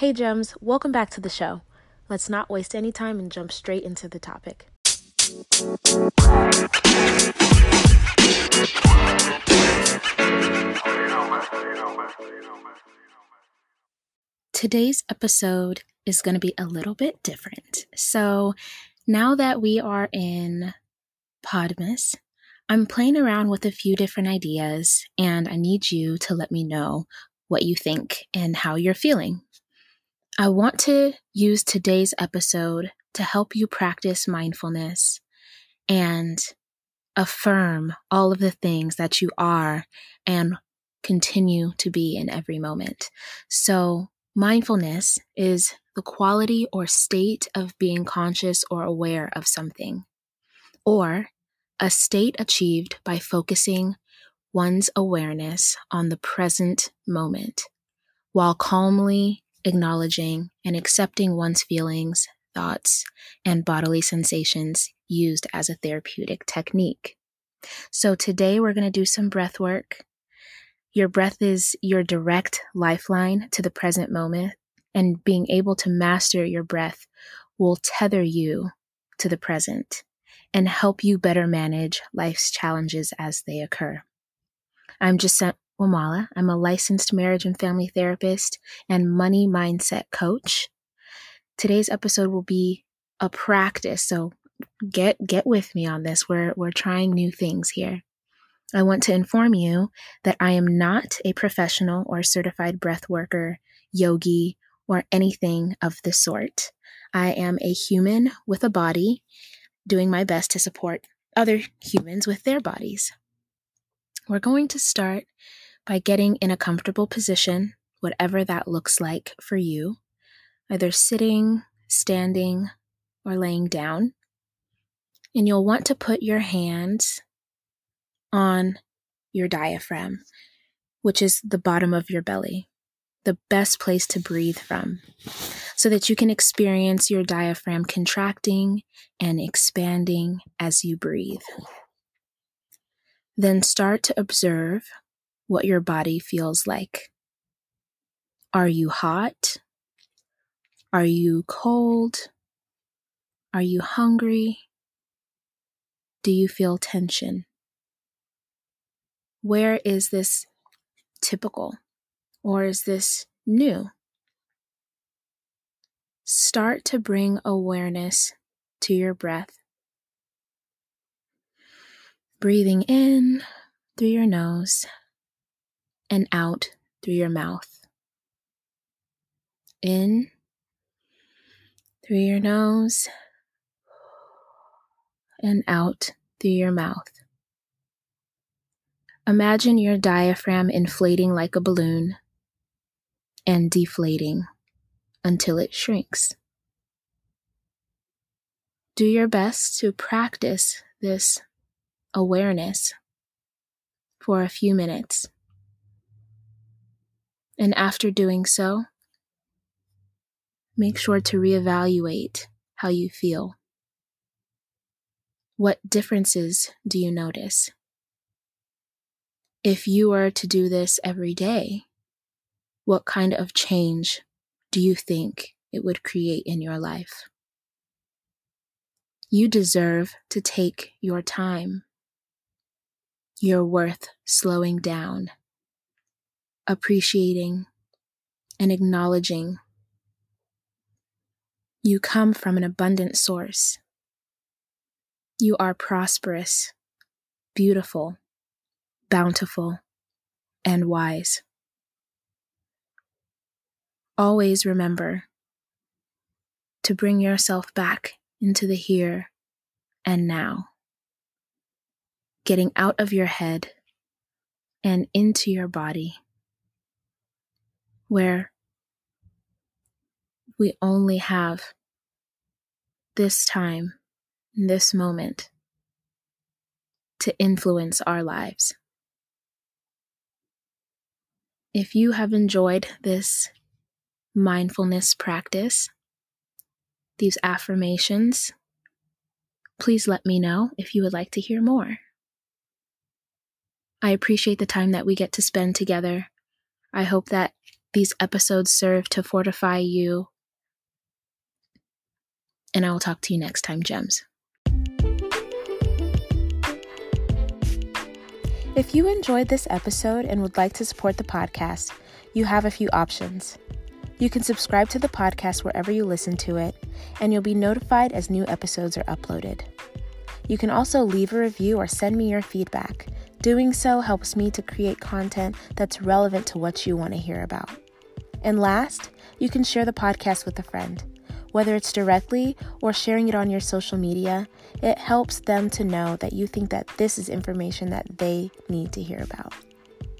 Hey, Gems, welcome back to the show. Let's not waste any time and jump straight into the topic. Today's episode is going to be a little bit different. So, now that we are in Podmas, I'm playing around with a few different ideas, and I need you to let me know what you think and how you're feeling. I want to use today's episode to help you practice mindfulness and affirm all of the things that you are and continue to be in every moment. So, mindfulness is the quality or state of being conscious or aware of something, or a state achieved by focusing one's awareness on the present moment while calmly acknowledging and accepting one's feelings, thoughts, and bodily sensations used as a therapeutic technique. So today we're going to do some breath work. Your breath is your direct lifeline to the present moment, and being able to master your breath will tether you to the present and help you better manage life's challenges as they occur. I'm Jacente Wamala. I'm a licensed marriage and family therapist and money mindset coach. Today's episode will be a practice, so get get with me on this. We're we're trying new things here. I want to inform you that I am not a professional or certified breath worker, yogi, or anything of the sort. I am a human with a body doing my best to support other humans with their bodies. We're going to start by getting in a comfortable position, whatever that looks like for you, either sitting, standing, or laying down. And you'll want to put your hands on your diaphragm, which is the bottom of your belly, the best place to breathe from, so that you can experience your diaphragm contracting and expanding as you breathe. Then start to observe what your body feels like. Are you hot? Are you cold? Are you hungry? Do you feel tension? Where is this typical or is this new? Start to bring awareness to your breath. Breathing in through your nose and out through your mouth. In through your nose and out through your mouth. Imagine your diaphragm inflating like a balloon and deflating until it shrinks. Do your best to practice this awareness for a few minutes. And after doing so, make sure to reevaluate how you feel. What differences do you notice? If you were to do this every day, what kind of change do you think it would create in your life? You deserve to take your time. You're worth slowing down appreciating, and acknowledging. You come from an abundant source. You are prosperous, beautiful, bountiful, and wise. Always remember to bring yourself back into the here and now, getting out of your head and into your body where we only have this time, this moment to influence our lives. If you have enjoyed this mindfulness practice, these affirmations, please let me know if you would like to hear more. I appreciate the time that we get to spend together. I hope that these episodes serve to fortify you. And I will talk to you next time, Gems. If you enjoyed this episode and would like to support the podcast, you have a few options. You can subscribe to the podcast wherever you listen to it, and you'll be notified as new episodes are uploaded. You can also leave a review or send me your feedback. Doing so helps me to create content that's relevant to what you want to hear about. And last, you can share the podcast with a friend. Whether it's directly or sharing it on your social media, it helps them to know that you think that this is information that they need to hear about.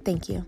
Thank you.